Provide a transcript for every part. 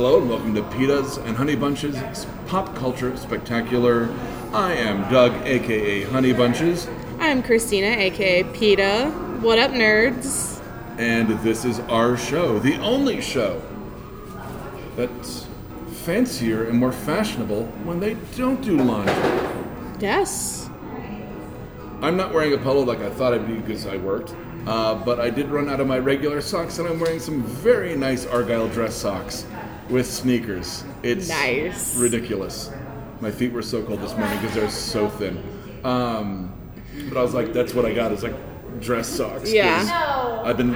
Hello and welcome to Pitas and Honey Bunches Pop Culture Spectacular. I am Doug, aka Honey Bunches, I'm Christina, aka PETA. What up, nerds? and this is our show, the only show that's fancier and more fashionable when they don't do laundry. Yes. I'm not wearing a polo like I thought I'd be because I worked, uh, but I did run out of my regular socks, and I'm wearing some very nice Argyle dress socks with sneakers. It's Nice. ridiculous. My feet were so cold this morning because they're so thin. Um, but I was like, that's what I got It's like dress socks. Yeah. I've been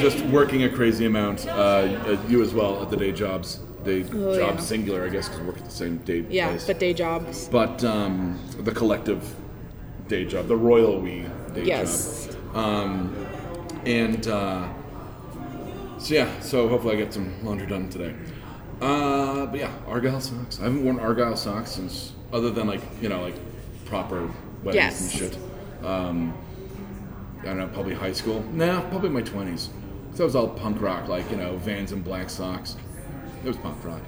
just working a crazy amount. Uh, uh, you as well at the day jobs. Day Oh, job yeah. singular, I guess, because we work at the same day Yeah, place but day jobs. but um, the collective day job, the royal we day Yes. job. Um, and uh, so yeah, so hopefully I get some laundry done today. Uh, but yeah, Argyle socks. I haven't worn Argyle socks since, other than like you know like proper weddings Yes. and shit. Um, I don't know, probably high school. Nah, probably my twenties. So that was all punk rock, like you know Vans and black socks. It was punk rock.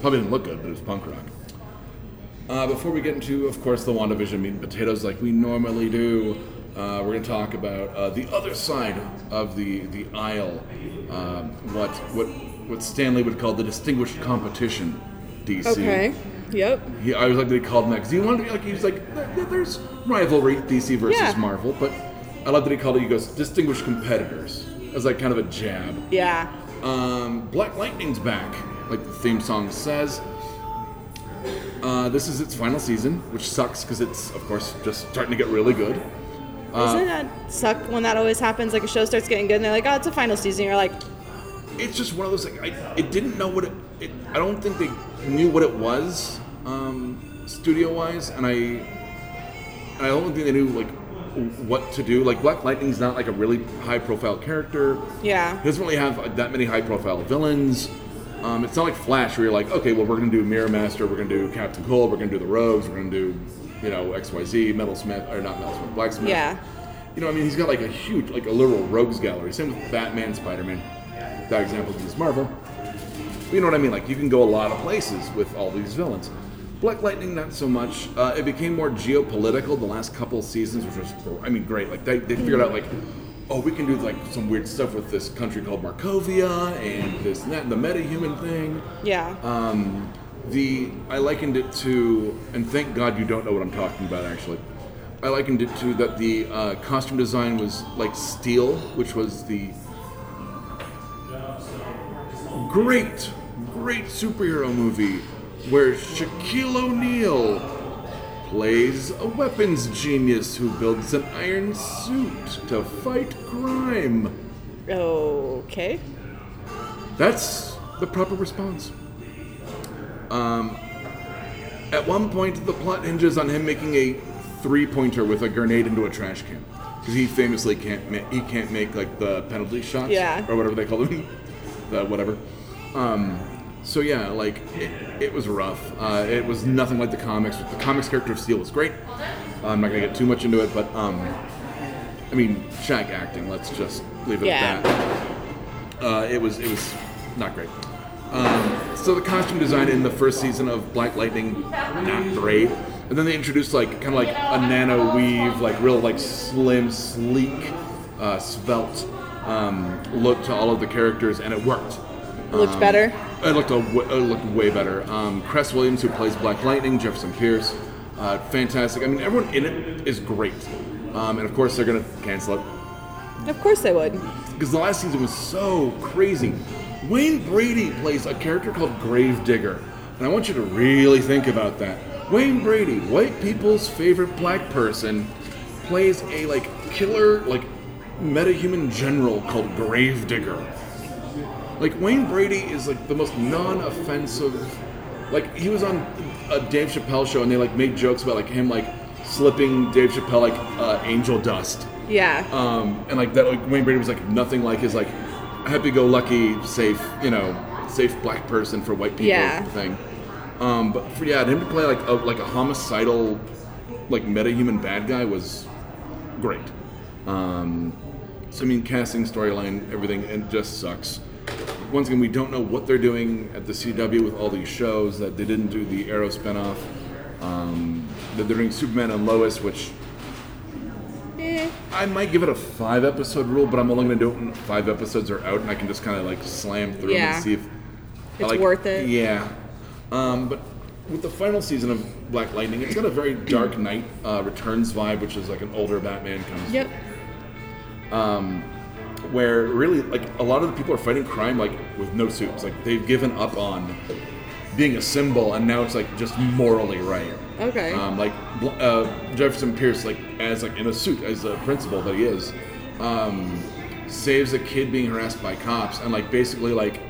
Probably didn't look good, but it was punk rock. Uh, before we get into, of course, the WandaVision meat and potatoes like we normally do, uh, we're going to talk about uh, the other side of the the aisle, um, what what what Stan Lee would call the distinguished competition. DC. Okay. Yep. He, I was like that he called them that because he wanted to be like he was like "There- there- there's rivalry DC versus Yeah. Marvel, but I love that he called it. He goes distinguished competitors as like kind of a jab. Yeah. Um, Black Lightning's back, like the theme song says. Uh, this is its final season, which sucks because it's, of course, just starting to get really good. Doesn't that suck when that always happens? Like a show starts getting good and they're like, oh, it's a final season. You're like, It's just one of those like I it didn't know what it, it I don't think they knew what it was um, studio wise, and I and I don't think they knew like what to do. Like Black Lightning's not like a really high profile character. yeah. He doesn't really have that many high profile villains. Um, it's not like Flash where you're like, okay, well, we're going to do Mirror Master, we're going to do Captain Cold, we're going to do the Rogues, we're going to do, you know, XYZ, Metalsmith, or not Metal Metalsmith, Blacksmith. Yeah. You know, I mean, he's got like a huge, like a literal Rogues gallery. Same with Batman, Spider Man. That example is Marvel. You know what I mean? Like, you can go a lot of places with all these villains. Black Lightning, not so much. Uh, it became more geopolitical the last couple seasons, which was, I mean, great. Like, they, they figured out, like, oh, we can do, like, some weird stuff with this country called Markovia and this and that, and the meta-human thing. Yeah. Um, the I likened it to, and thank God you don't know what I'm talking about, actually. I likened it to that the uh, costume design was like Steel, which was the great, great superhero movie where Shaquille O'Neal plays a weapons genius who builds an iron suit to fight crime. okay. That's the proper response. Um, at one point, the plot hinges on him making a three-pointer with a grenade into a trash can, because he famously can't ma- he can't make like the penalty shots, Yeah. or whatever they call them, the whatever. Um, so yeah, like it, it was rough. Uh, it was nothing like the comics. The comics character of Steel was great. I'm not gonna get too much into it, but um, I mean, Shaq acting. Let's just leave it Yeah. at that uh, it was it was not great. Um, so the costume design in the first season of Black Lightning, not great. And then they introduced like kind of like a nano weave, like real like slim, sleek, uh, svelte um, look to all of the characters, and it worked. Looked Um, better. It looked a, w- it looked way better. Um, Cress Williams, who plays Black Lightning, Jefferson Pierce, uh, fantastic. I mean, everyone in it is great. Um, and of course, they're gonna cancel it Of course they would. because the last season was so crazy. Wayne Brady plays a character called Gravedigger, and I want you to really think about that. Wayne Brady, white people's favorite black person, plays a like killer, like metahuman general called Gravedigger. Like Wayne Brady is like the most non-offensive. Like he was on a Dave Chappelle show, and they like made jokes about like him like slipping Dave Chappelle like uh, angel dust. Yeah. Um, and like that, like Wayne Brady was like nothing like his like happy-go-lucky, safe, you know, safe black person for white people Yeah. thing. Um, but for yeah, him to play like a like a homicidal, like meta-human bad guy was great. Um, so I mean, casting, storyline, everything, it just sucks. Once again, we don't know what they're doing at the CW with all these shows that they didn't do the Arrow spinoff. Um, that they're doing Superman and Lois, which Eh, I might give it a five episode rule, but I'm only going to do it when five episodes are out, and I can just kind of like slam through Yeah. and see if It's like- worth it. Yeah, um, but with the final season of Black Lightning, it's got a very Dark Knight uh, Returns vibe, which is like an older Batman comes yep. Where really like a lot of the people are fighting crime like with no suits. Like they've given up on being a symbol and now it's like just morally right. Okay. um, like uh, jefferson pierce like as like in a suit as a principal that he is um, saves a kid being harassed by cops and like basically like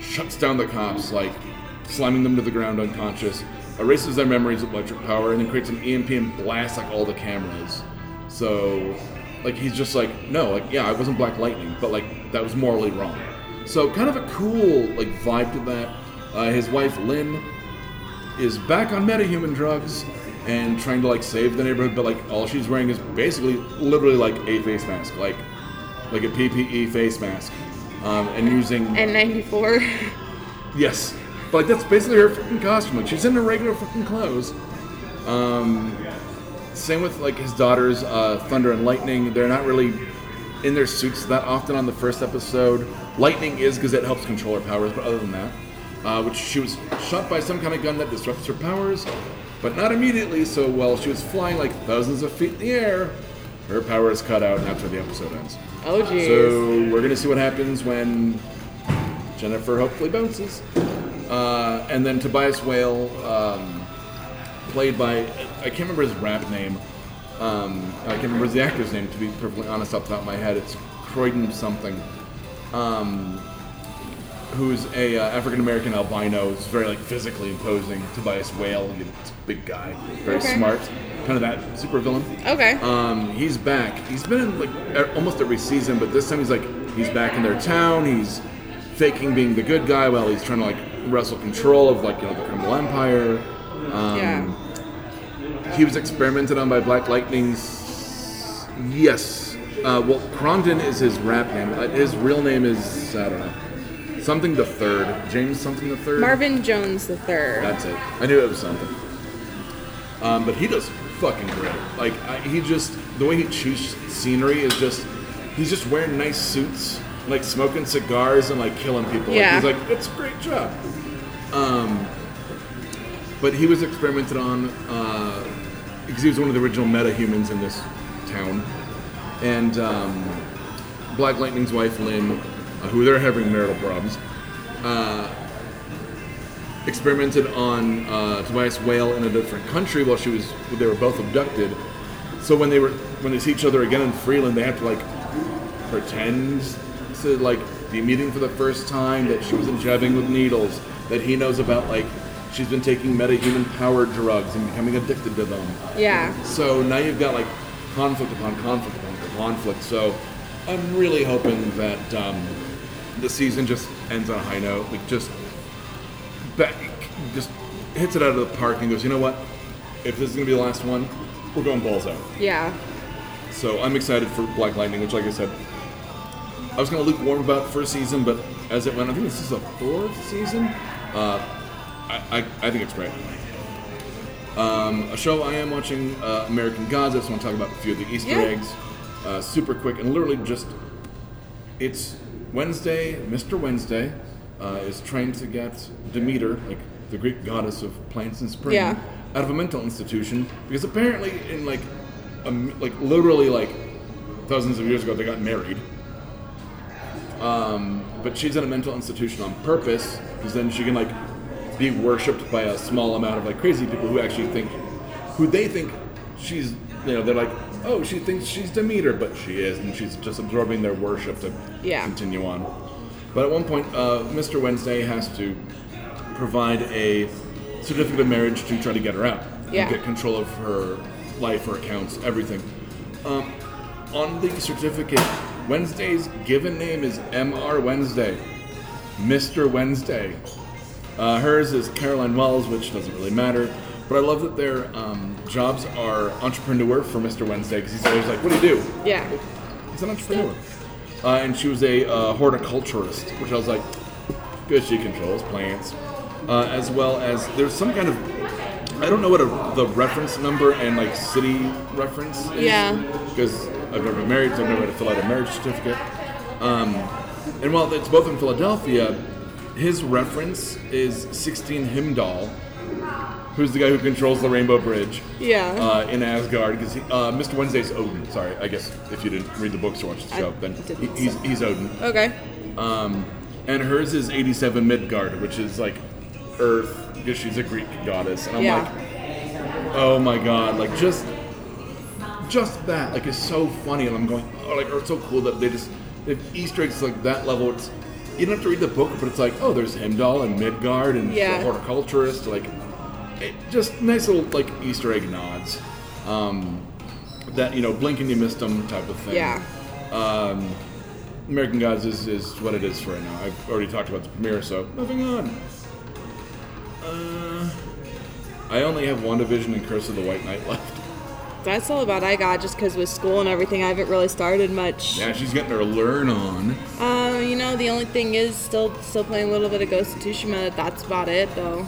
shuts down the cops like slamming them to the ground unconscious erases their memories with electric power and then creates an emp and blasts like all the cameras. So like he's just like no like yeah i wasn't black lightning but like that was morally wrong so kind of a cool like vibe to that uh, his wife lynn is back on metahuman drugs and trying to like save the neighborhood, but like all she's wearing is basically literally like a face mask, like like a PPE face mask, um, and using And 94. yes, but like that's basically her freaking costume. Like she's in her regular freaking clothes. Um, same with like his daughters, uh, Thunder and Lightning. They're not really in their suits that often on the first episode. Lightning is because it helps control her powers, but other than that, uh, which she was shot by some kind of gun that disrupts her powers, but not immediately. So while she was flying like thousands of feet in the air, her power is cut out, and that's where the episode ends. Oh, jeez. So we're gonna see what happens when Jennifer hopefully bounces, uh, and then Tobias Whale, um, played by I can't remember his rap name. Um, I can't remember the actor's name to be perfectly honest off the top of my head. It's Croydon something. Um, who's a uh, African American albino? Is very like physically imposing. Tobias Whale, he's a big guy, very Okay. smart, kind of that super villain. okay. Um, he's back. He's been in like almost every season, but this time he's like he's back in their town. He's faking being the good guy while he's trying to like wrestle control of like you know the criminal empire. Um, yeah. He was experimented on by Black Lightning's. Yes. Uh, well, Krondon is his rap name. Uh, His real name is I don't know something the third. James something the third. Marvin Jones the third. That's it. I knew it was something. Um, but he does fucking great. Like I, he just the way he shoots scenery is just he's just wearing nice suits, like smoking cigars and like killing people. Like, Yeah. he's like it's a great job. Um, but he was experimented on uh, because he was one of the original metahumans in this town, and um, Black Lightning's wife Lynn, uh, who they're having marital problems experimented on uh, Tobias Whale in a different country while she was they were both abducted. So when they were when they see each other again in Freeland, they have to like pretend to like be meeting for the first time that she wasn't jabbing with needles, that he knows about like she's been taking metahuman powered drugs and becoming addicted to them. Yeah. So now you've got like conflict upon conflict upon conflict. So I'm really hoping that um, the season just ends on a high note. Like just, ba- just hits it out of the park and goes. You know what? If this is gonna be the last one, we're going balls out. Yeah. So I'm excited for Black Lightning, which, like I said, I was kind of lukewarm about the first season, but as it went, I think this is the fourth season. Uh, I, I, I think it's great. Um, a show I am watching, uh, American Gods. I just want to talk about a few of the Easter Yeah. eggs, uh, super quick and literally just. It's Wednesday. Mr. Wednesday uh, is trying to get Demeter, like the Greek goddess of plants and spring, Yeah. out of a mental institution because apparently, in like, a m like literally like thousands of years ago, they got married. Um, but she's in a mental institution on purpose because then she can like be worshipped by a small amount of like crazy people who actually think, who they think she's, you know, they're like, oh, she thinks she's Demeter, but she is, and she's just absorbing their worship to Yeah. continue on. But at one point, uh, Mr. Wednesday has to provide a certificate of marriage to try to get her out. and Yeah. Get control of her life, her accounts, everything. Um, on the certificate, Wednesday's given name is Mr. Wednesday. Mr. Wednesday. Uh, hers is Caroline Wells, which doesn't really matter. But I love that their um, jobs are entrepreneur for Mr. Wednesday because he's always like, "What do you do?" Yeah. He's an entrepreneur. uh, and she was a uh, horticulturist, which I was like, good. She controls plants, uh, as well as there's some kind of I don't know what a, the reference number and like city reference is. Yeah. Because I've never been married, so I've never had to fill out a marriage certificate. Um, and while it's both in Philadelphia, his reference is 16 Heimdall, who's the guy who controls the Rainbow Bridge Yeah. uh, in Asgard. Because uh, Mr. Wednesday's Odin. Sorry, I guess if you didn't read the books or watch the I show, then he, he's, so. he's Odin. okay. Um, and hers is 87 Midgard, which is like Earth, because she's a Greek goddess. And I'm Yeah. like, oh my god, like just, just that, like is so funny. And I'm going, oh, like, it's so cool that they just, if Easter eggs like that level, it's, you don't have to read the book, but it's like, oh, there's Heimdall and Midgard and Yeah. the horticulturist, like, it, just nice little like Easter egg nods. Um, that you know, blink and you missed them type of thing. Yeah. Um, American Gods is, is what it is for right now. I've already talked about the premiere, so moving on. Uh, I only have WandaVision and Curse of the White Knight left. That's all about I got just because with school and everything, I haven't really started much. Yeah, she's getting her learn on. Um, you know, the only thing is still still playing a little bit of Ghost of Tsushima. That's about it, though.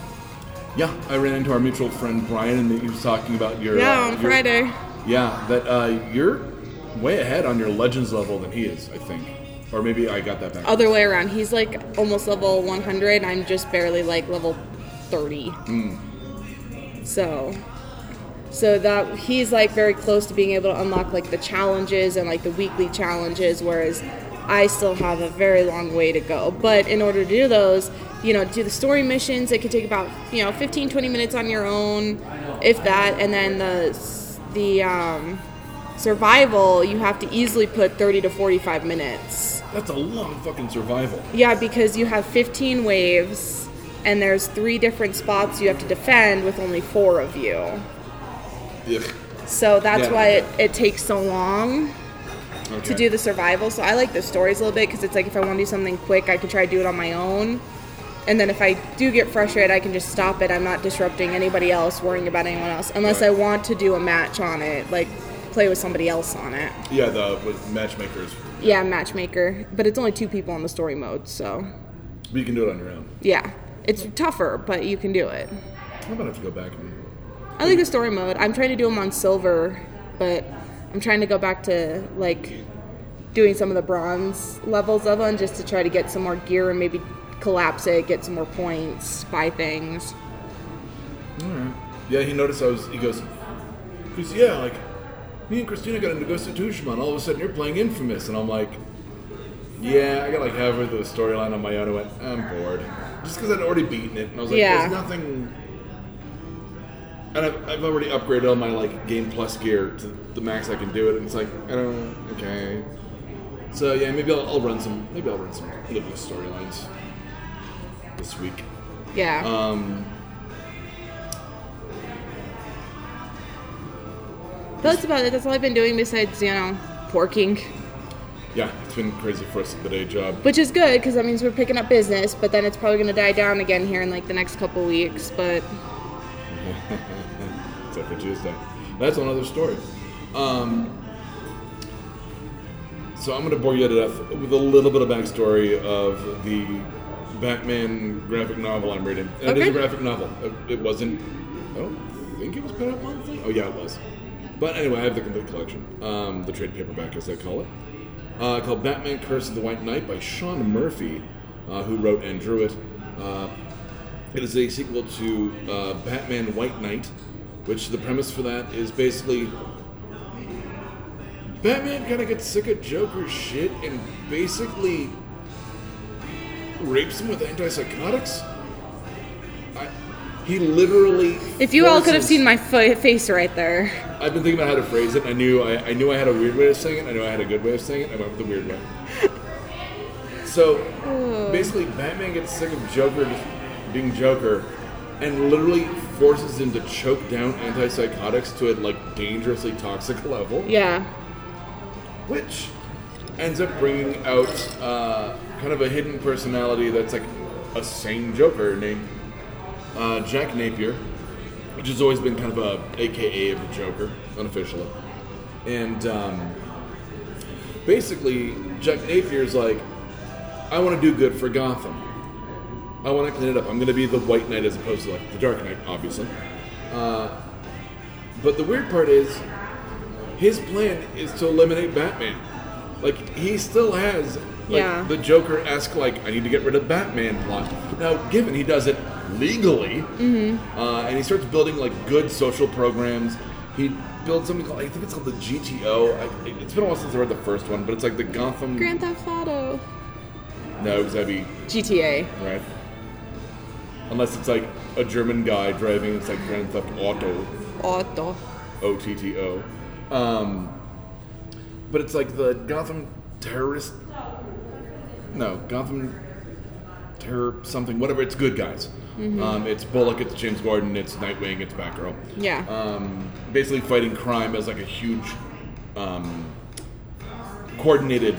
Yeah, I ran into our mutual friend Brian, and he was talking about your Yeah, uh, on your- Friday. Yeah, that uh, you're way ahead on your Legends level than he is, I think, or maybe I got that back. Other way around. He's like almost level 100. I'm just barely like level 30. So, so that he's like very close to being able to unlock like the challenges and like the weekly challenges, whereas I still have a very long way to go. But in order to do those, you know, do the story missions, it could take about you know 15, 20 minutes on your own, if that, and then the the um, survival you have to easily put 30 to 45 minutes. That's a long fucking survival. Yeah, because you have 15 waves, and there's three different spots you have to defend with only four of you. Ugh. So that's Yeah. why it, it takes so long Okay. to do the survival. So I like the stories a little bit because it's like if I want to do something quick, I can try to do it on my own. And then if I do get frustrated, I can just stop it. I'm not disrupting anybody else, worrying about anyone else, unless I want to do a match on it, like play with somebody else on it. Yeah, the with matchmakers. Yeah, matchmaker, but it's only two people on the story mode, so But you can do it on your own. yeah, it's tougher, but you can do it. I'm gonna have to go back and. I like the story mode. I'm trying to do them on silver, but I'm trying to go back to like doing some of the bronze levels of them just to try to get some more gear and maybe collapse it, get some more points, buy things. Yeah, he noticed I was. He goes, because yeah, like me and Christina got into Ghost of Tsushima, and all of a sudden you're playing Infamous, and I'm like, yeah, I got like halfway through the storyline on my own. I went, I'm bored, just because I'd already beaten it, and I was like, Yeah. there's nothing. And I've, I've already upgraded all my like Game Plus gear to the max I can do it, and it's like, I don't, okay. So yeah, maybe I'll, I'll run some. Maybe I'll run some little storylines this week. Yeah. Um, that's about it. That's all I've been doing besides, you know, porking. yeah, it's been crazy for us at the day job. Which is good because that means we're picking up business, but then it's probably going to die down again here in like the next couple weeks. But Except for Tuesday. That's another story. Um, so I'm going to bore you to death with a little bit of backstory of the Batman graphic novel I'm reading. And It is a graphic novel. It, it wasn't. I don't think it was put out monthly. Oh yeah, it was. But anyway, I have the complete collection, um, the trade paperback as they call it, uh, called Batman: Curse of the White Knight by Sean Murphy, uh, who wrote and drew it. Uh, it is a sequel to uh, Batman White Knight, which the premise for that is basically Batman kind of gets sick of Joker's shit and basically rapes him with antipsychotics. I, he literally. if you all could have seen my fa- face right there. I've been thinking about how to phrase it. I knew I, I knew I had a weird way of saying it. I knew I had a good way of saying it. I went with the weird way. So basically, Batman gets sick of Joker just being Joker, and literally forces him to choke down antipsychotics to a like dangerously toxic level, Yeah. which ends up bringing out uh, kind of a hidden personality that's like a sane Joker named uh, Jack Napier, which has always been kind of a AKA of the Joker, unofficially. And um, basically, Jack Napier's like, I want to do good for Gotham. I want to clean it up. I'm going to be the White Knight as opposed to like the Dark Knight, obviously. Uh, but the weird part is, his plan is to eliminate Batman. Like he still has like Yeah. the Joker esque like I need to get rid of Batman plot. Now, given he does it legally, uh, and he starts building like good social programs, he builds something called I think it's called the GTO. I, it's been a while since I read the first one, but it's like the Gotham. Grand Theft Auto. no, because that'd be GTA. right. Unless it's like a German guy driving, it's like Grand Theft Auto. Auto. O T T O. Um, but it's like the Gotham terrorist. No, Gotham terror something, whatever. It's good guys. Um, it's Bullock, it's James Gordon, it's Nightwing, it's Batgirl. Yeah. Um, basically fighting crime as like a huge, um, coordinated,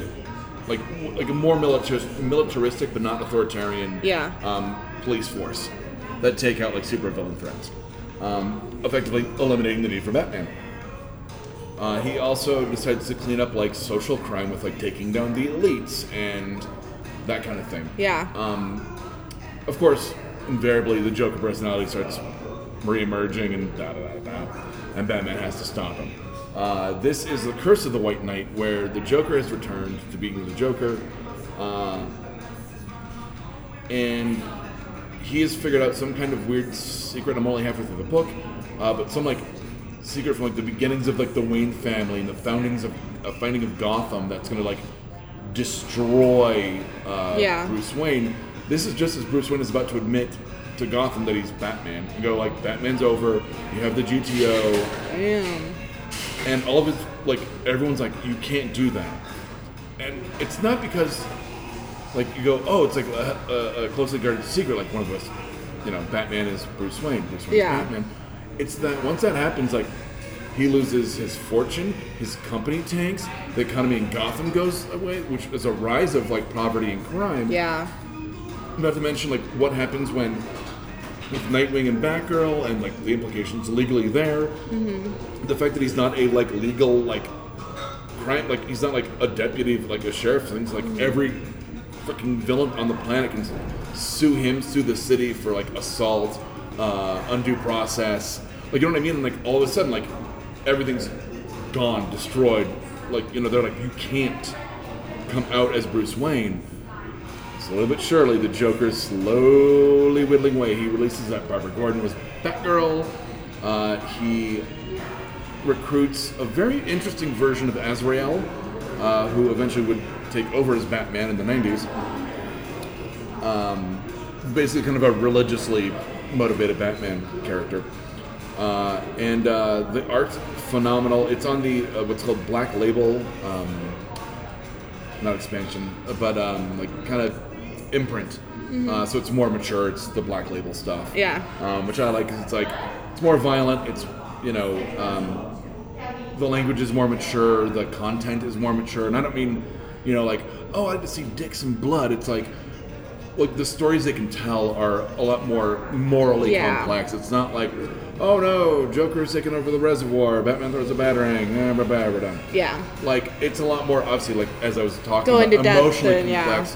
like like a more militar- militaristic but not authoritarian Yeah. um, police force that take out like supervillain threats, um, effectively eliminating the need for Batman. Uh, he also decides to clean up like social crime with like taking down the elites and that kind of thing. yeah. Um, of course, invariably the Joker personality starts re-emerging and da da da da, and Batman has to stop him. Uh, this is the Curse of the White Knight, where the Joker has returned to being the Joker, uh, and he has figured out some kind of weird secret. I'm only halfway through the book, uh, but some like secret from like the beginnings of like the Wayne family and the foundings of a founding of Gotham that's gonna like destroy uh, Yeah. Bruce Wayne. This is just as Bruce Wayne is about to admit to Gotham that he's Batman and go like Batman's over. You have the GTO Damn. and all of his like everyone's like you can't do that and it's not because like you go oh it's like a, a, a closely guarded secret like one of us you know batman is bruce wayne bruce wayne's Yeah. batman it's that once that happens like he loses his fortune his company tanks the economy in gotham goes away which is a rise of like poverty and crime Yeah. not to mention like what happens when with Nightwing and Batgirl and like the implications legally there. Mm-hmm. The fact that he's not a like legal like crime like he's not like a deputy like a sheriff things like mm-hmm. every freaking villain on the planet can sue him, sue the city for like assault, uh, undue process. Like you know what I mean? Like all of a sudden like everything's gone, destroyed. Like you know they're like you can't come out as Bruce Wayne. Slowly but surely, the Joker's slowly whittling away. He releases that Barbara Gordon was Batgirl. Uh, he recruits a very interesting version of Azrael, uh, who eventually would take over as Batman in the 90s. Um, basically, kind of a religiously motivated Batman character. Uh, and uh, the art's phenomenal. It's on the uh, what's called Black Label. Um, not expansion, but um, like kind of imprint. Uh, so it's more mature. It's the black label stuff. Yeah. Um, which I like because it's like it's more violent. It's you know um, the language is more mature. The content is more mature, and I don't mean you know like oh I had to see dicks and blood. It's like like the stories they can tell are a lot more morally Yeah. complex. It's not like oh no Joker's taking over the reservoir. Batman throws a batarang. Eh, blah, blah, we're done Yeah. like it's a lot more obviously like as I was talking Go about emotionally and, yeah. complex,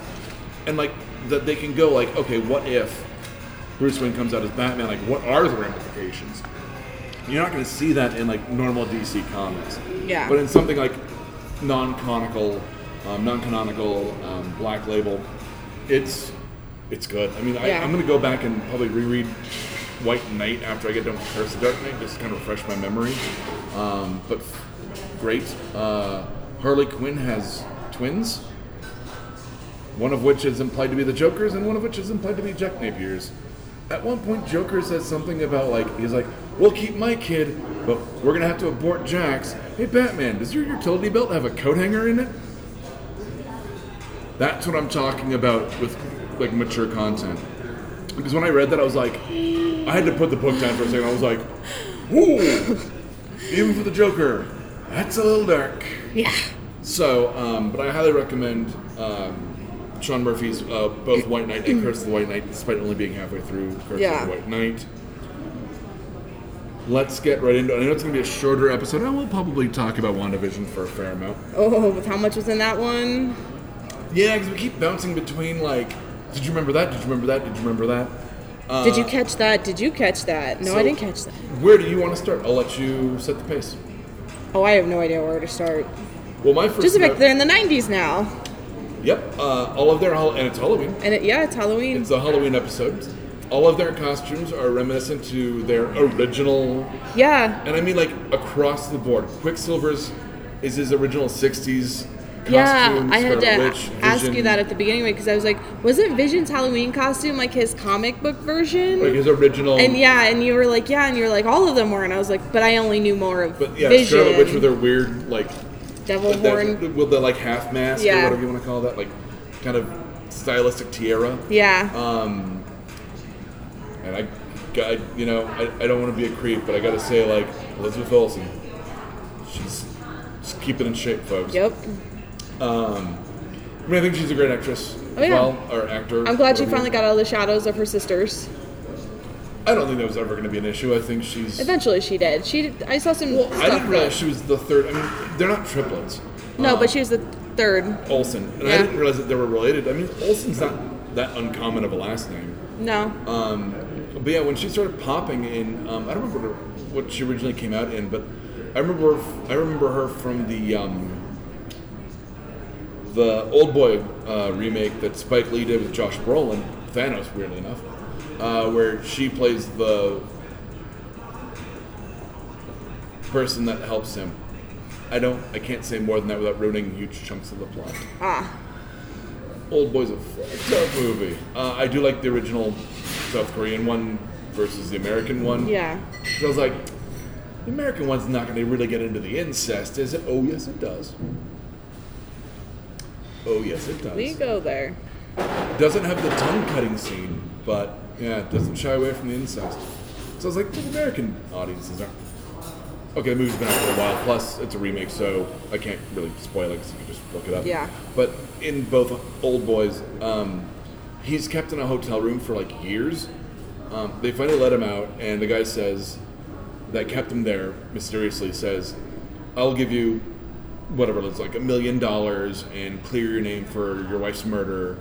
and like that they can go like okay, what if Bruce Wayne comes out as Batman? Like what are the ramifications? You're not going to see that in like normal DC comics, Yeah. but in something like non-canonical, um, non-canonical um, Black Label, it's it's good. I mean, I, Yeah. I'm going to go back and probably reread White Knight after I get done with Curse of Dark Knight, just to kind of refresh my memory. Um, but f- great. Uh, Harley Quinn has twins, one of which is implied to be the Joker's, and one of which is implied to be Jack Napier's. At one point, Joker says something about like he's like, "We'll keep my kid, but we're gonna have to abort Jack's." Hey, Batman, does your utility belt have a coat hanger in it? That's what I'm talking about with like mature content. Because when I read that, I was like, I had to put the book down for a second. I was like, "Ooh, even for the Joker, that's a little dark." Yeah. So, um, but I highly recommend um, Sean Murphy's uh, both White Knight and Curse of the White Knight, despite only being halfway through Curse Yeah. of the White Knight. Let's get right into it. I know it's going to be a shorter episode. and we'll probably talk about WandaVision for a fair amount. Oh, with how much was in that one? Yeah, because we keep bouncing between like, did you remember that? Did you remember that? Did you remember that? Did you catch that? Did you catch that? No, so- I didn't catch that. Where do you want to start? I'll let you set the pace. Oh, I have no idea where to start. Well, my first. Just fact they're in the 90s now. Yep, uh, all of their and it's Halloween. And it, yeah, it's Halloween. It's a Halloween episode. All of their costumes are reminiscent to their original, yeah. and I mean like across the board. Quicksilver's is his original '60s costume. Yeah, I had to Witch, ask you that at the beginning because I was like, wasn't Vision's Halloween costume like his comic book version? like his original. and yeah, and you were like, yeah, and you were like, all of them were, and I was like, but I only knew more of but yeah, Vision, Scarlet Witch with her weird like Devil that- Horn. with the like half mask or whatever you want to call that, like kind of stylistic tiara. Yeah, Um, and I, I you know, I, I don't want to be a creep, but I got to say, like Elizabeth Olsen, she's, she's keeping in shape, folks. yep. Um, I mean, I think she's a great actress Oh, as yeah. well, or actor. I'm glad she finally got out of the shadows of her sisters. I don't think that was ever going to be an issue. I think she's. Eventually, she did. She, did, I saw some Well. I didn't realize that- she was the third. I mean, they're not triplets. no, Um, but she was the third. Olsen, and I didn't realize that they were related. I mean, Olsen's not that uncommon of a last name. No, Um, but yeah, when she started popping in, um, I don't remember what she originally came out in, but I remember I remember her from the um, the Old Boy uh, remake that Spike Lee did with Josh Brolin, Thanos, weirdly enough, uh, where she plays the person that helps him. I don't, I can't say more than that without ruining huge chunks of the plot. ah, Old Boy's a fucked up movie. Uh, I do like the original South Korean one versus the American one. yeah. So I was like, the American one's not going to really get into the incest, is it? Oh, yes, it does. Oh, yes, it does. We go there. Doesn't have the tongue cutting scene, but yeah, it doesn't shy away from the incest. So I was like, the American audiences aren't. Okay, the movie's been out for a while. Plus, it's a remake, so I can't really spoil it because you can just look it up. Yeah. But in both Old Boys, um, he's kept in a hotel room for like years. Um, they finally let him out, and the guy says that kept him there mysteriously says, "I'll give you whatever it's like a million dollars and clear your name for your wife's murder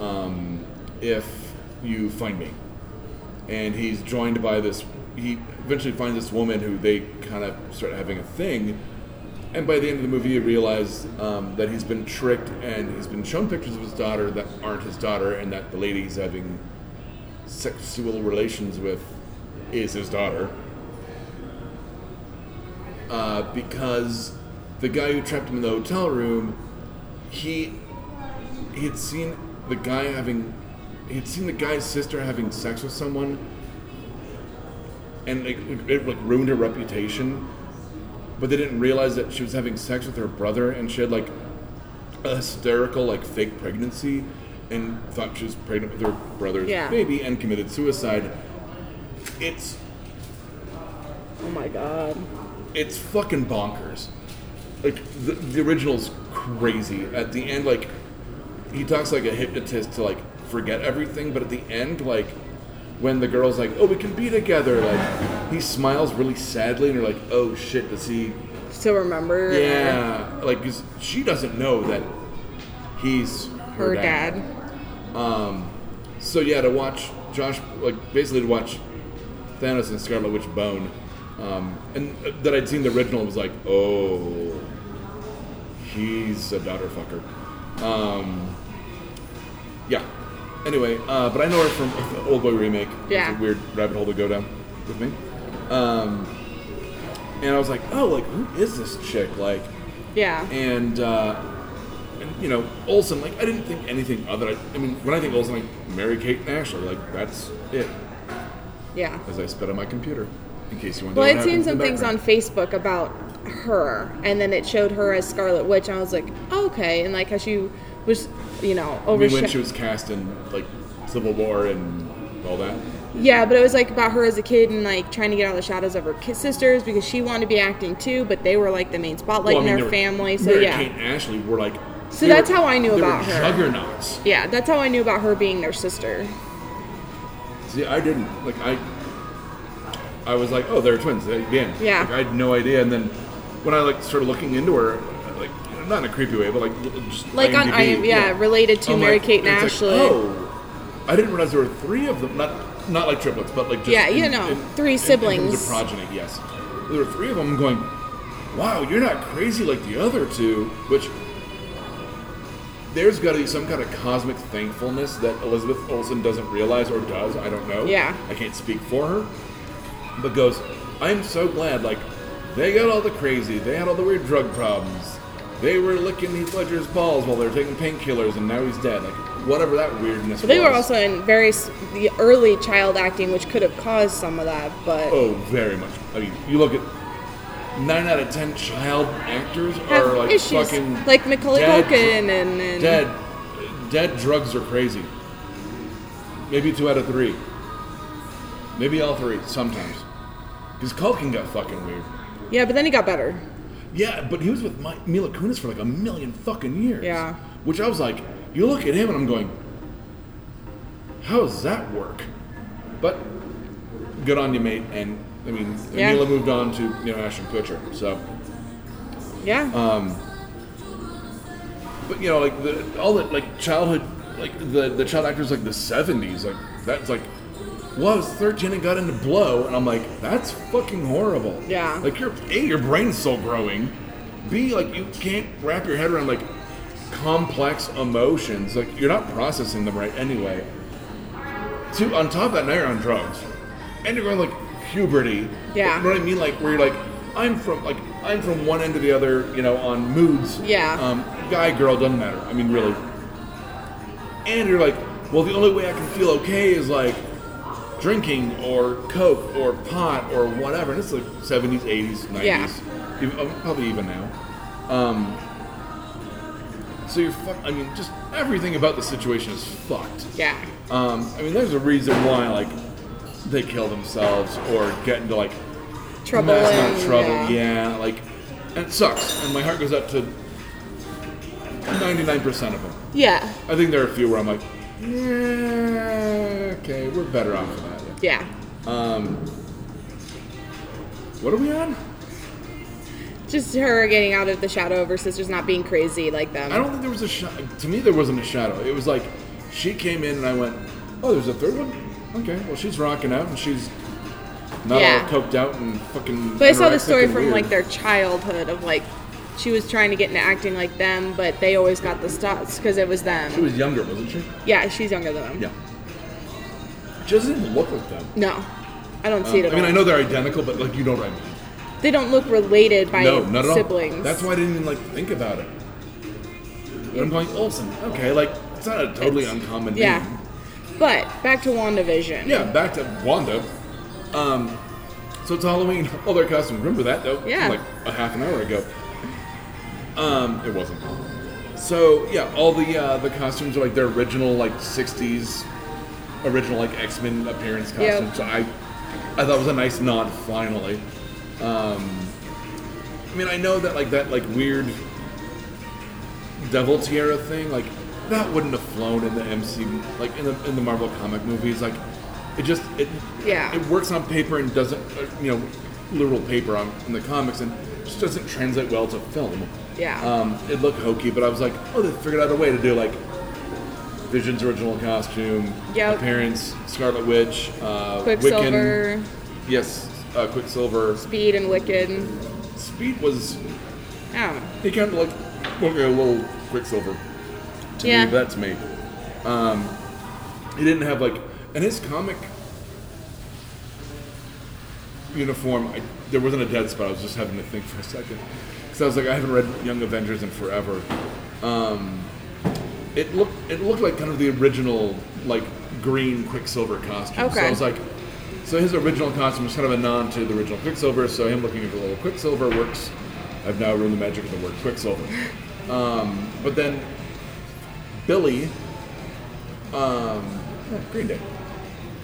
um, if you find me." And he's joined by this. He eventually finds this woman who they kind of start having a thing. And by the end of the movie, you realize um, that he's been tricked and he's been shown pictures of his daughter that aren't his daughter, and that the lady he's having sexual relations with is his daughter. Uh, because the guy who trapped him in the hotel room, he he had seen the guy having he had seen the guy's sister having sex with someone, and like, it like ruined her reputation. But they didn't realize that she was having sex with her brother, and she had like a hysterical like fake pregnancy, and thought she was pregnant with her brother's Yeah. baby, and committed suicide. It's Oh my god. it's fucking bonkers. Like the, the original's crazy. At the end, like he talks like a hypnotist to like forget everything, but at the end, like when the girl's like, "Oh, we can be together," like he smiles really sadly, and you're like, "Oh shit, does he?" Still remember? Yeah, like 'cause she doesn't know that he's her, her dad. Um, so yeah, to watch Josh, like basically to watch Thanos and Scarlet Witch bone, um, and uh, that I'd seen the original was like, oh, he's a daughter fucker. Um. Anyway, uh, but I know her from the Old Boy remake. Yeah. It's a weird rabbit hole to go down with me. Um, and I was like, oh, like who is this chick? Like, Yeah. and, uh, and you know Olsen. Like I didn't think anything other. I, I mean, when I think Olsen, like Mary Kate Ashley. Like that's it. Yeah. As I spit on my computer, in case you want. Well, I'd seen some things on. Facebook about her, and then it showed her as Scarlet Witch, and I was like, oh, okay, and like how she was, you know, I mean, when she was cast in like Civil War and all that. Yeah, but it was like about her as a kid and like trying to get out of the shadows of her sisters because she wanted to be acting too, but they were like the main spotlight Well, I mean, in they her were- family. So Mary yeah, Kate and Ashley were like. So that's were- how I knew about her. Juggernauts. yeah, that's how I knew about her being their sister. See, I didn't like I. I was like, oh, they're twins again. Yeah. Like, I had no idea, and then when I like started looking into her, not in a creepy way, but like just Like on IMDb, IM, yeah, related to I'm Mary like- Kate and it's like, Ashley. oh, I didn't realize there were three of them. Not not like triplets, but like just Yeah, you in- know, in- three in- siblings. In progeny, yes. There were three of them. Going, wow, you're not crazy like the other two. Which there's got to be some kind of cosmic thankfulness that Elizabeth Olsen doesn't realize or does. I don't know. Yeah. I can't speak for her, but goes, I'm so glad. Like they got all the crazy. They had all the weird drug problems. They were licking Heath Ledger's balls while they were taking painkillers, and now he's dead. Like whatever that weirdness. But they were also in very s- the early child acting, which could have caused some of that. But Oh, very much. I mean, you look at nine out of ten child actors have are like issues, fucking like Macaulay dead, Culkin and, and dead. Dead drugs are crazy. Maybe two out of three. Maybe all three sometimes. Because Culkin got fucking weird. Yeah, but then he got better. Yeah, but he was with Mi- Mila Kunis for like a million fucking years. Yeah. Which I was like, you look at him and I'm going, how does that work? But good on you, mate. And I mean, Yeah. Mila moved on to you know Ashton Kutcher. So, Yeah. Uh, but you know, like the all the like childhood, like the the child actors like the '70s, like that's like. Well, I was 13 and got into blow, and I'm like, that's fucking horrible. Yeah. Like, your A, your brain's still growing. B, like, you can't wrap your head around, like, complex emotions. Like, you're not processing them right anyway. Two, on top of that, now you're on drugs. And you're going, like, puberty. Yeah. You know what I mean? Like, where you're like, I'm from, like, I'm from one end to the other, you know, on moods. Yeah. Um, guy, girl, doesn't matter. I mean, really. And you're like, well, the only way I can feel okay is, like, drinking or coke or pot or whatever. And it's like 70s, 80s, 90s, Yeah. even, uh, probably even now. Um, so you're fuck. I mean, just everything about the situation is fucked. yeah. Um, I mean, there's a reason why like they kill themselves or get into like Trouble mass and amount of trouble. yeah. Yeah. like and it sucks. And my heart goes out to 99% of them. Yeah. I think there are a few where I'm like, yeah, okay, we're better off for that. Yeah. Um, What are we on? Just her getting out of the shadow of her sisters not being crazy like them. I don't think there was a shadow. To me, there wasn't a shadow. It was like she came in and I went, oh, there's a third one? Okay, well, she's rocking out and she's not Yeah. all coked out and fucking. But I saw the story from weird. like their childhood of like she was trying to get into acting like them, but they always got the stops because it was them. She was younger, wasn't she? Yeah, she's younger than them. Yeah. Doesn't even look like them. No, I don't see it I at mean, all. I know they're identical, but like you know what I mean. they don't look related by No, not at siblings. all. That's why I didn't even like think about it. But I'm going Olsen. Okay, like it's not a totally It's- uncommon Yeah, name. but back to WandaVision. Yeah, back to Wanda. Um, so it's Halloween. All their costumes. Remember that though? Yeah. Like a half an hour ago. Um, it wasn't. So yeah, all the uh, the costumes are like their original like '60s original like X Men appearance Yep. So I I thought it was a nice nod finally. Um, I mean, I know that like that like weird Devil Tiara thing, like that wouldn't have flown in the MCU, like in the in the Marvel comic movies. Like it just it Yeah. it works on paper and doesn't uh, you know literal paper on in the comics and just doesn't translate well to film. Yeah. Um, it looked hokey, but I was like, oh, they figured out a way to do like Vision's original costume, Yep. appearance, Scarlet Witch, uh, Quicksilver, Wiccan, yes, uh, Quicksilver. Speed, and Wiccan. Speed was I don't know. he kind of like looking a little Quicksilver. To Yeah. me, that's me. Um, he didn't have like, and his comic uniform. I, there wasn't a dead spot. I was just having to think for a second because I was like, I haven't read Young Avengers in forever. Um, it looked it looked like kind of the original like green Quicksilver costume. Okay. So I was like, so his original costume was kind of a nod to the original Quicksilver. So him looking for a little Quicksilver works. I've now ruined the magic of the word Quicksilver. Um, but then Billy, um, Green Day.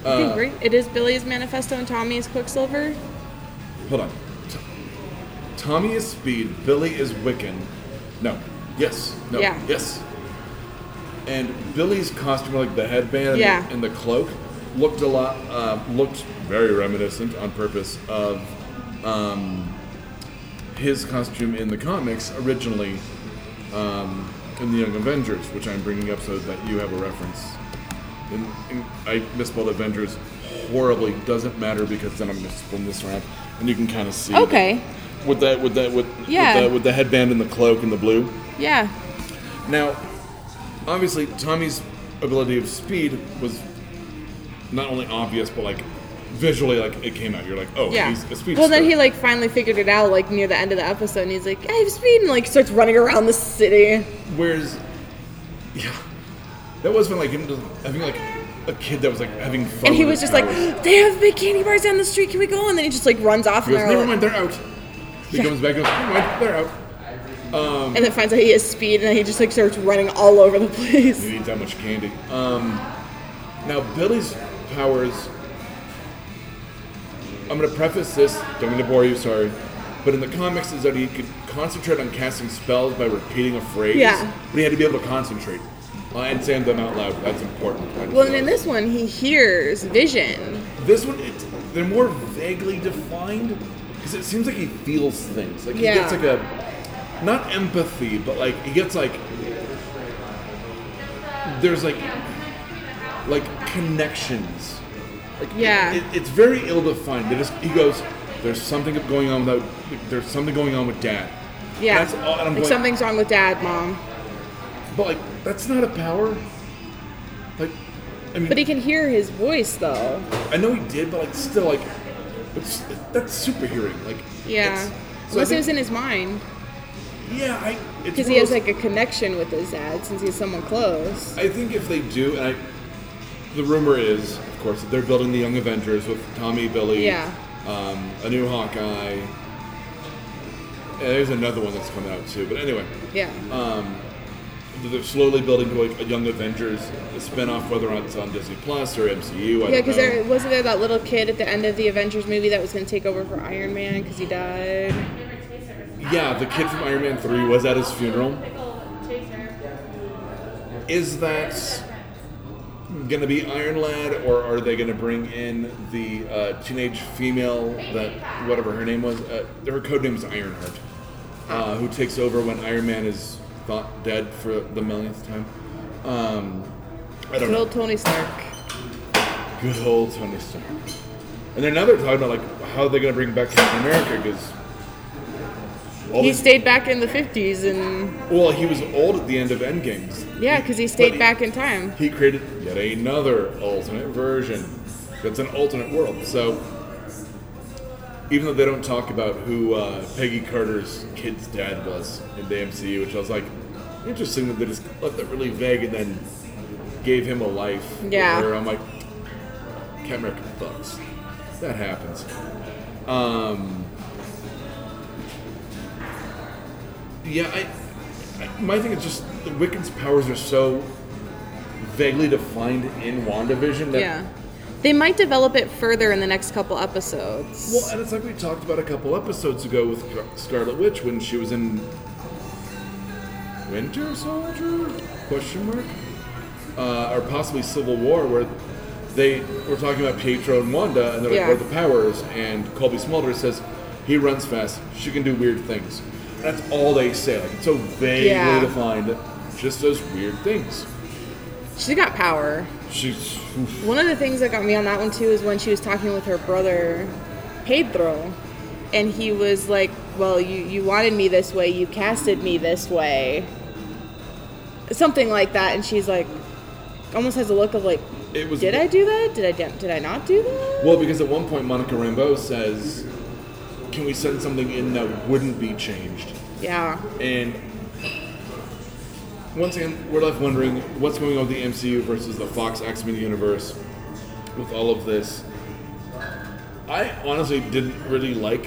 Uh. It is Billy's Manifesto and Tommy's Quicksilver. Hold on. T- Tommy is Speed. Billy is Wiccan. No. Yes. No. Yeah. Yes. And Billy's costume, like the headband and, Yeah. the, and the cloak, looked a lot, uh, looked very reminiscent on purpose of um, his costume in the comics originally um, in the Young Avengers, which I'm bringing up so that you have a reference. And, and I misspelled Avengers horribly. Doesn't matter because then I'm going to spin this around, and you can kind of see. Okay. that- with that, with that, with, Yeah. with, the, with the headband and the cloak and the blue. Yeah. Now, obviously, Tommy's ability of speed was not only obvious, but like visually, like it came out. You're like, oh, Yeah. he's a speedster. Well, then he like finally figured it out like near the end of the episode, and he's like, "I have speed," and like starts running around the city. Whereas, yeah, that was when like him having like a kid that was like having fun. And he was just like, "They have big candy bars down the street. Can we go?" And then he just like runs off, he and, goes, never like- mind, they're out. He Yeah. comes back, and goes, never mind, they're out. And then finds out he has speed, and then he just like starts running all over the place. He eats that much candy. Um, now Billy's powers. I'm going to preface this. Don't mean to bore you. Sorry, but in the comics, is that he could concentrate on casting spells by repeating a phrase. Yeah. But he had to be able to concentrate uh, and saying them out loud. That's important. Well, and in this one, he hears vision. This one, they're more vaguely defined because it seems like he feels things. Like he Yeah. gets like a not empathy, but like he gets like there's like like connections. Like Yeah. it, it's very ill defined. They just he goes, "There's something going on without. There's something going on with Dad." Yeah, That's all- like going- something's wrong with Dad, Mom. But like that's not a power. Like, I mean, But he can hear his voice though. I know he did, but like still like it's that's super hearing. Like Yeah, it's- so I unless it was in his mind, Yeah, I because he has like a connection with his dad since he's someone close. I think if they do, and I, the rumor is, of course, that they're building the Young Avengers with Tommy, Billy, Yeah. um, a new Hawkeye. Yeah, there's another one that's coming out too. But anyway, Yeah, um, they're slowly building to like a Young Avengers spinoff, whether or not it's on Disney Plus or MCU. I yeah, because there wasn't there that little kid at the end of the Avengers movie that was going to take over for Iron Man because he died. Yeah, the kid from Iron Man 3 was at his funeral. Is that gonna be Iron Lad, or are they gonna bring in the uh, teenage female that, whatever her name was, uh, her code name is Ironheart, uh, who takes over when Iron Man is thought dead for the millionth time? Um, I don't Good know. old Tony Stark. Good old Tony Stark. And then now they're talking about like how they're they gonna bring back Captain America because. He stayed back in the 50s and Well, he was old at the end of Endgames. yeah, because he stayed back in time. He created yet another alternate version. That's an alternate world. So, even though they don't talk about who uh, Peggy Carter's kid's dad was in the MCU, which I was like, interesting that they just left that really vague and then gave him a life. Yeah. her. I'm like, Captain America fucks. That happens. Um, yeah, I, I, my thing is just the Wiccan's powers are so vaguely defined in WandaVision that Yeah. They might develop it further in the next couple episodes. Well, and it's like we talked about a couple episodes ago with Scarlet Witch when she was in Winter Soldier? Question mark? Uh, or possibly Civil War, where they were talking about Pietro and Wanda, and they're like, Yeah. "What are the powers?" And Cobie Smulders says, "He runs fast. She can do weird things." That's all they say. Like it's so vaguely Yeah. defined. Just those weird things. She got power. She's One of the things that got me on that one too is when she was talking with her brother, Pedro, and he was like, "Well, you you wanted me this way, you casted me this way." Something like that, and she's like, almost has a look of like, it was. "Did I do that? Did I did I not do that?" Well, because at one point Monica Rambeau says, "Can we send something in that wouldn't be changed?" Yeah, And once again, we're left wondering what's going on with the MCU versus the Fox X Men universe with all of this. I honestly didn't really like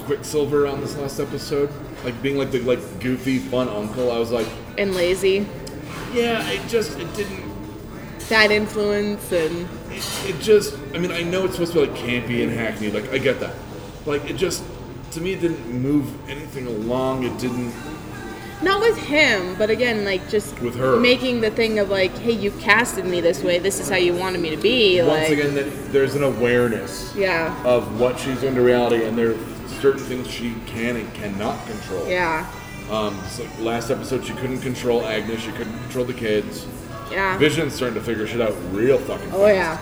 Quicksilver on this last episode, like being like the like goofy fun uncle. I was like, and lazy, yeah, it just it didn't bad influence, and it, it just i mean i know it's supposed to be like campy and hackneyed like i get that like it just to me it didn't move anything along it didn't Not with him, but again, like just With her. making the thing of like, hey, you casted me this way. This is how you wanted me to be. Once like, again, that there's an awareness yeah, of what she's doing to reality, and there are certain things she can and cannot control. yeah, Um, so last episode, she couldn't control Agnes. She couldn't control the kids. yeah. Vision's starting to figure shit out real fucking Fast. Oh yeah.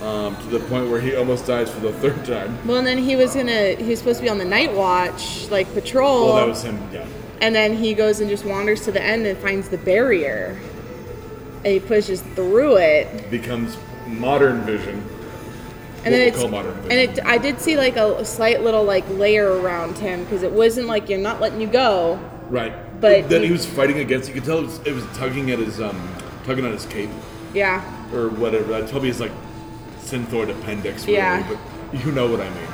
Um, to the point where he almost dies for the third time. Well, and then he was gonna. He was supposed to be on the night watch, like patrol. Well, that was him. Yeah. And then he goes and just wanders to the end and finds the barrier. And he pushes through it. Becomes modern Vision. And then What we it's and it I did see like a, slight little like layer around him because it wasn't like you're not letting you go. Right. But then he- he was fighting against. You could tell it was, it was tugging at his um, tugging at his cape Yeah. or whatever. That told me his like synthoid appendix. Really, Yeah. But you know what I mean.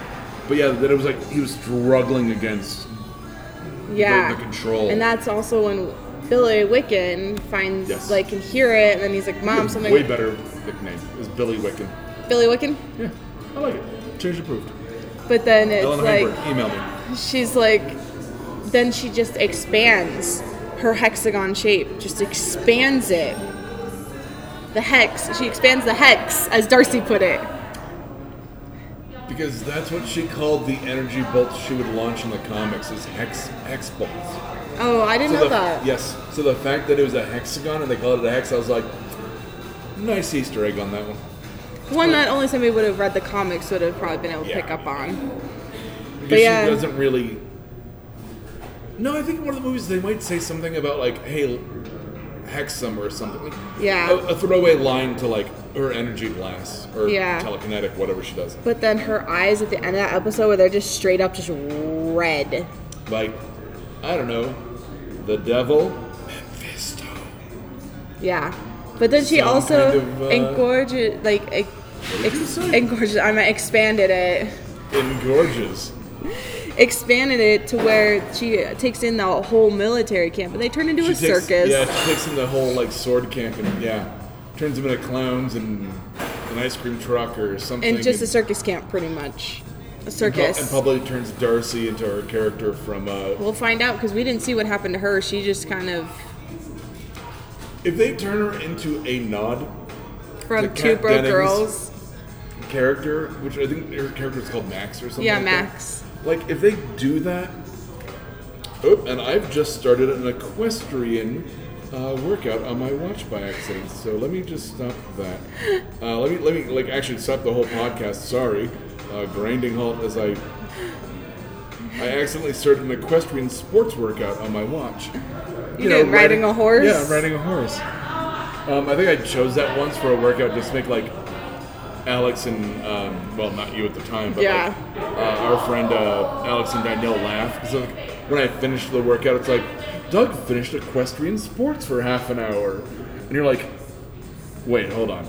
But yeah, that it was like he was struggling against. Yeah. the control. And that's also when Billy Wiccan finds Yes. like can hear it and then he's like, Mom, something Way better nickname is Billy Wiccan. Billy Wiccan? Yeah, I like it. Change approved. But then it's Allan like Heinberg, email me. she's like then she just expands her hexagon shape just expands it the hex she expands the hex as darcy put it Because that's what she called the energy bolts she would launch in the comics is hex hex bolts. oh i didn't know the, that Yes. So the fact that it was a hexagon and they called it a hex, I was like, nice Easter egg on that one. one that only somebody would have read the comics would have probably been able to pick up on Because yeah. she doesn't really. No, I think in one of the movies they might say something about like, hey, hexam or something. Yeah. A, a throwaway line to like her energy glass or Yeah. telekinetic, whatever she does. but then her eyes at the end of that episode where they're just straight up just red Like, I don't know, the devil, Mephisto. yeah but then she Some also kind of, uh, engorges like ex- did you ex- say? engorges i mean expanded it Engorges. Expanded it to where she takes in the whole military camp and they turn into a takes- circus. Yeah, she takes in the whole like sword camp and yeah, turns them into clowns and an ice cream truck or something. And just a circus camp, pretty much. A circus. and probably turns Darcy into her character from. Uh, we'll find out because we didn't see what happened to her. She just kind of if they turn her into a nod from The Two Broke Dennings. Girls. Character, which I think her character is called Max or something. Yeah, like that. Max. Like if they do that. Oh, and I've just started an equestrian uh, workout on my watch by accident. So let me just stop that. Uh, let me let me like actually stop the whole podcast. Sorry, uh, grinding halt as I I accidentally started an equestrian sports workout on my watch. You did riding a horse? Yeah, I'm riding a horse. Um, I think I chose that once for a workout just to make like Alex and um, well, not you at the time, but Yeah. like, uh, our friend uh, Alex and Danielle laugh because like, when I finished the workout, it's like Doug finished equestrian sports for half an hour, and you're like, wait, hold on.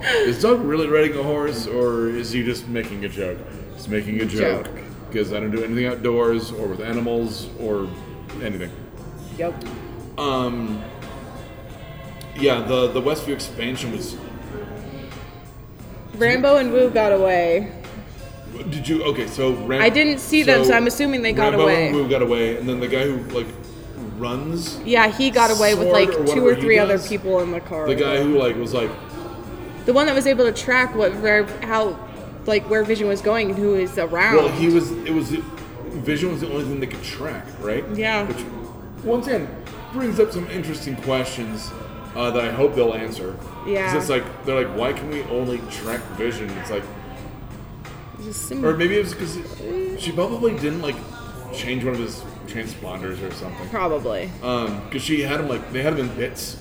Is Doug really riding a horse, or is he just making a joke? He's making a joke Joke. because I don't do anything outdoors or with animals or anything. Yep. Um, yeah, the the Westview expansion was. Rambeau and Woo got away. Did you okay? So Ram- I didn't see them, so I'm assuming they got Rambeau away. and Woo got away, and then the guy who like runs, Yeah, he got away with Sword like or two whatever or he three other does. people in the car. the guy who like was like, the one that was able to track what where how like where Vision was going and who is around. well, he was. It was Vision was the only thing they could track, right? Yeah. Which once again brings up some interesting questions uh, that I hope they'll answer. Yeah. Because it's like they're like, why can we only track Vision? It's like Or maybe it was because she probably didn't like change one of his transponders or something. probably. Um, because she had him like they had him in bits.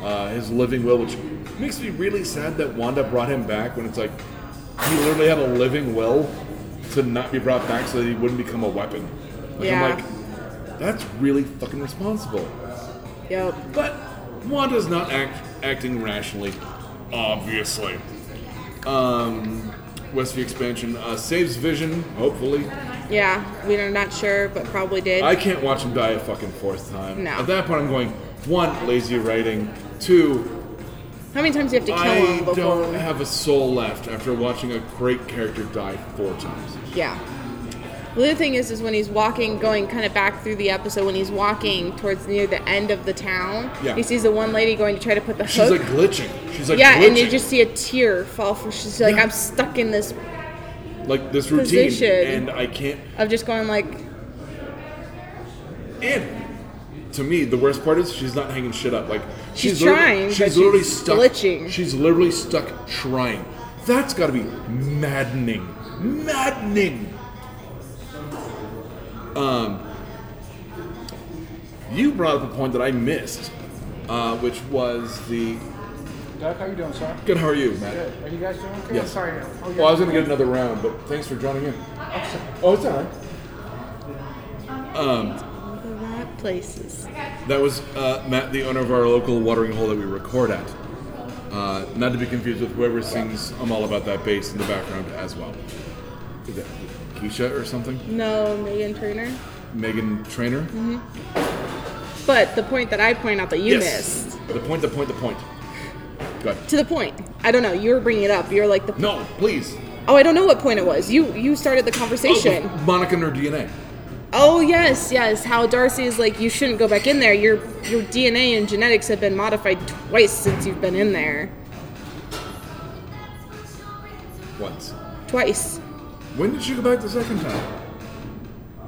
Uh, his living will, which makes me really sad that Wanda brought him back when it's like he literally had a living will to not be brought back so that he wouldn't become a weapon. Like, Yeah. I'm like, that's really fucking responsible. Yep. But Wanda's not act, acting rationally, obviously. Um, Westview expansion uh, saves Vision, hopefully. Yeah, we're not sure, but probably did. I can't watch him die a fucking fourth time. No. At that point, I'm going, one, lazy writing. Two, How many times do you have to kill I him before? don't have a soul left after watching a great character die four times. yeah. The other thing is, is when he's walking, going kind of back through the episode, when he's walking towards near the end of the town, Yeah. he sees the one lady going to try to put the She's hook. like glitching. She's like glitching. yeah, glitching. and you just see a tear fall from. She's like, Yeah. I'm stuck in this like this routine, and I can't. of just going like, And to me, the worst part is she's not hanging shit up. Like She's literally- trying, She's literally she's stuck. glitching. She's literally stuck trying. That's got to be maddening. Maddening. Um, you brought up a point that I missed, uh, which was the. Doug, how you doing, sir? Good. How are you, Matt? Good. Are you guys doing okay? Yes. I'm sorry. Oh, Well, I was gonna get another round, but thanks for joining in. Oh, it's alright. all the right places. That was uh, Matt, the owner of our local watering hole that we record at. Uh, not to be confused with whoever sings "I'm All About That" bass in the background as well. Is Keisha or something? No, Megan Turner. Meghan Trainor. Mm-hmm. But the point that I point out that you yes. missed, The point. The point. The point. Go ahead. to the point. I don't know. You were bringing it up. You're like the. No, please. Oh, I don't know what point it was. You you started the Oh, conversation. with Monica and her DNA. Oh yes, yes. How Darcy is like you shouldn't go back in there. Your your DNA and genetics have been modified twice since you've been in there. Once. Twice. When did she go back the second time?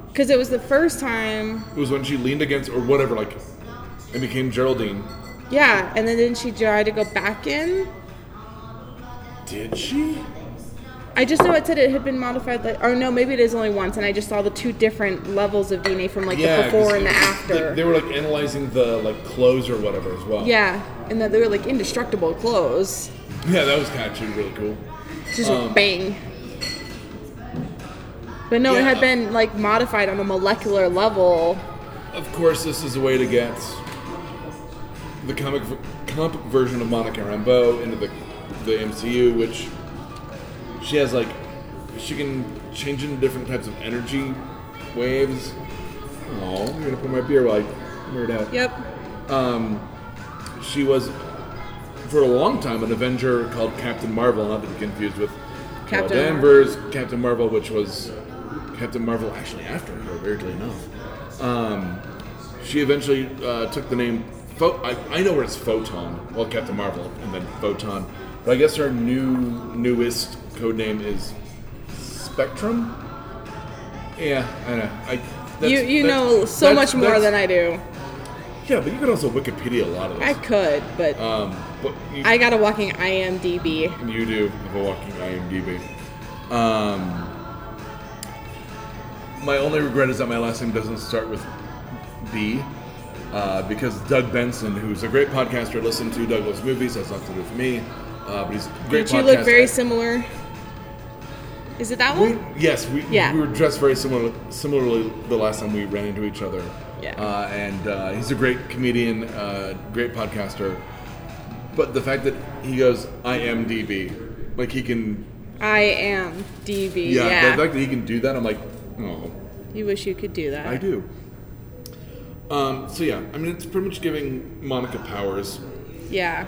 Because it was the first time. It was when she leaned against or whatever, like, and became Geraldine. Yeah, and then didn't she try to go back in? Did she? I just know it said it had been modified. Like, or no, maybe it is only once, and I just saw the two different levels of DNA from like the before and the they- after. They, were like analyzing the like clothes or whatever as well. yeah, and that they were like indestructible clothes. Yeah, that was kind of actually really cool. Just Um, bang. But no, it had been like modified on a molecular level. Of course, this is a way to get the comic comic version of Monica Rambeau into the the MCU, which she has like she can change into different types of energy waves. Oh, I'm gonna put my beer like nerd out. Yep. Um, She was for a long time an Avenger called Captain Marvel, not to be confused with Captain Danvers, Captain Marvel, which was Captain Marvel actually after her, weirdly enough. Um, she eventually uh, took the name. Pho- I, I know where it's Photon, well, Captain Marvel, and then Photon. But I guess her new newest code name is Spectrum. Yeah, I know. I, that's- you you know so much more than I do. Yeah, but you could also Wikipedia a lot of this. I could, but Um, but you, I got a walking IMDb. you do have a walking IMDb. Um, my only regret is that my last name doesn't start with B, uh, because Doug Benson, who's a great podcaster, I listen to Doug Loves Movies. Has nothing to do with me, uh, but he's a great. Did you look very similar? Is it that We, one? yes, we, Yeah. we were dressed very similar, similarly the last time we ran into each other. Yeah. Uh, and uh, he's a great comedian, uh, great podcaster. But the fact that he goes, I am DB, like he can, I am DB. yeah, Yeah. the fact that he can do that, I'm like, oh, you wish you could do that. I do. Um, so yeah, I mean, it's pretty much giving Monica powers. Yeah.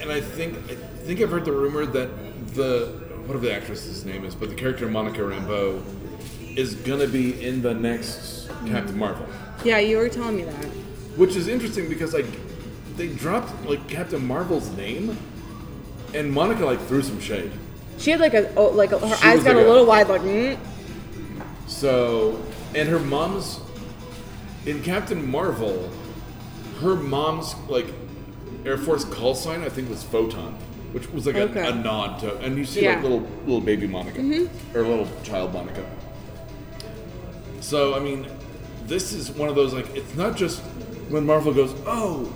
And I think I think I've heard the rumor that the whatever the actress's name is, but the character Monica Rambeau is gonna be in the next Captain Marvel, Yeah, you were telling me that. which is interesting because like they dropped like Captain Marvel's name, and Monica like threw some shade. She had like a oh, like a, her She eyes was got like a a- little wide, like mm. So, and her mom's in Captain Marvel, her mom's like Air Force call sign I think was Photon, which was like Okay. a, a nod to, and you see Yeah. like little little baby Monica or little child Monica. So I mean, this is one of those like it's not just when Marvel goes, oh,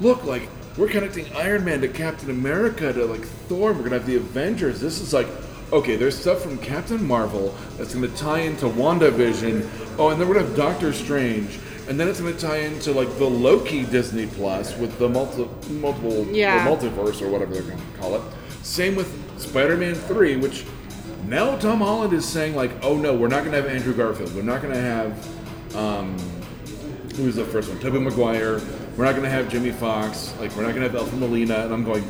look like we're connecting Iron Man to Captain America to like Thor. We're gonna have the Avengers. This is like okay, there's stuff from Captain Marvel that's gonna tie into WandaVision. Oh, and then we're gonna have Doctor Strange. And then it's going to tie into like the Loki Disney Plus with the multi- multiple Yeah. or multiverse or whatever they're going to call it. Same with Spider-Man Three, which now Tom Holland is saying like, oh no, we're not going to have Andrew Garfield. We're not going to have um, who was the first one? Tobey Maguire. We're not going to have Jimmy Foxx. Like, we're not going to have Alfred Molina. And I'm going,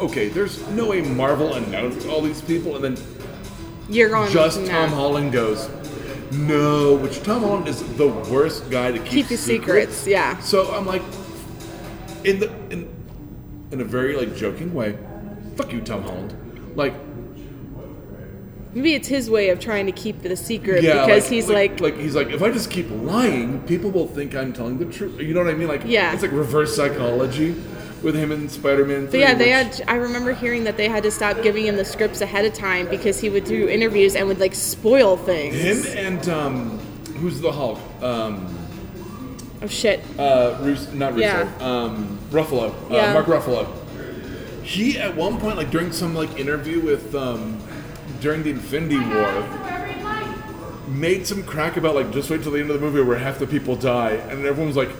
okay, there's no way Marvel announced all these people and then You're going just. Tom Holland goes, no, which Tom Holland is the worst guy to keep, Keep the secrets, yeah. So I'm like, in the in in a very like joking way, fuck you, Tom Holland. Like, Maybe it's his way of trying to keep the secret yeah, because like, he's like, like, like he's like, if I just keep lying, people will think I'm telling the truth. You know what I mean? Like, Yeah. it's like reverse psychology with him and Spider-Man. But yeah, they which- had. I remember hearing that they had to stop giving him the scripts ahead of time because he would do interviews and would like spoil things. him and um, who's the Hulk? Um, Oh shit! uh, Rus- not Russo. Yeah. Um, Ruffalo. Uh, Yeah. Mark Ruffalo. He at one point, like during some like interview with um, during the Infinity War, made some crack about like just wait till the end of the movie where half the people die, and everyone was like,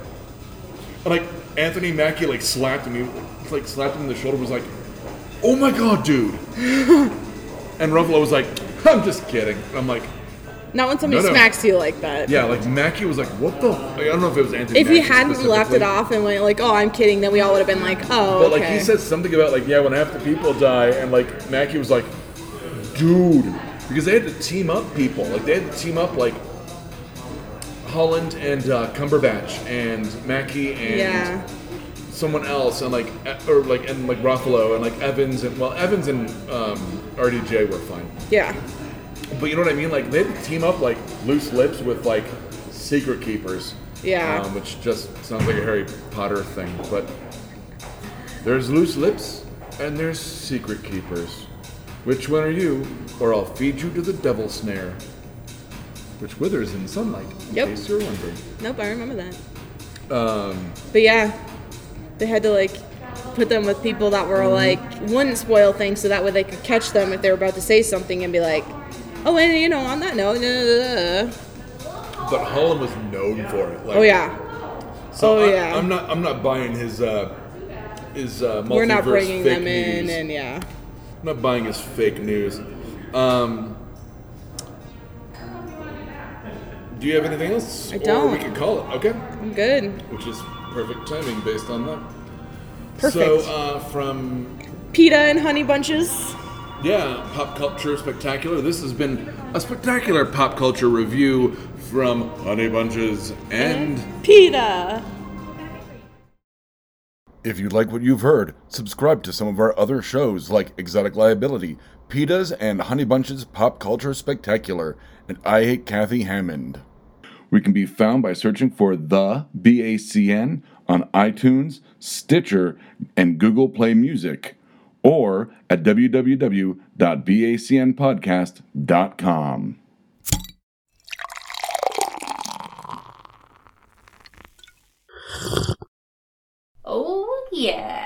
and, like Anthony Mackie like slapped him, he like slapped him in the shoulder, was like, oh my god, dude. and Ruffalo was like, I'm just kidding. And I'm like. Not when somebody No, no. smacks you like that. Yeah, like Mackie was like, "What the?" I don't know if it was Anthony. If he hadn't left it off and went like, "Oh, I'm kidding," then we all would have been like, "Oh, But like okay." he said something about like yeah when half the people die and like Mackie was like, dude, because they had to team up people like they had to team up like Holland and uh, Cumberbatch and Mackie and yeah, someone else and like or like and like Ruffalo and like Evans and well Evans and um, RDJ were fine, yeah, but you know what I mean like they had to team up like loose lips with like secret keepers. Yeah. um, which just sounds like a Harry Potter thing, but there's loose lips and there's secret keepers. Which one are you? Or I'll feed you to the devil snare. Which withers in sunlight, in Yep. case you're wondering. nope, I remember that. Um, But yeah, they had to like put them with people that were Mm-hmm. like wouldn't spoil things, so that way they could catch them if they were about to say something and be like, "Oh, and you know, on that note." da, da, da." but Holland was known for it. Like, Oh yeah, So oh I, yeah. I'm not. I'm not buying his. Uh, his uh, we're not bringing fake them in, news. and yeah. I'm not buying his fake news. Um, do you have anything else? I Or we don't. can call it. Okay. I'm good. Which is perfect timing based on that. Perfect. So uh, from Pita and honey bunches. yeah, pop culture spectacular. This has been a spectacular pop culture review from Honey Bunches and. Pita. If you like what you've heard, subscribe to some of our other shows like Exotic Liability, PETA's and Honey Bunch's Pop Culture Spectacular, and I Hate Kathy Hammond. We can be found by searching for The BACN on iTunes, Stitcher, and Google Play Music, or at www.bacnpodcast.com. Yeah.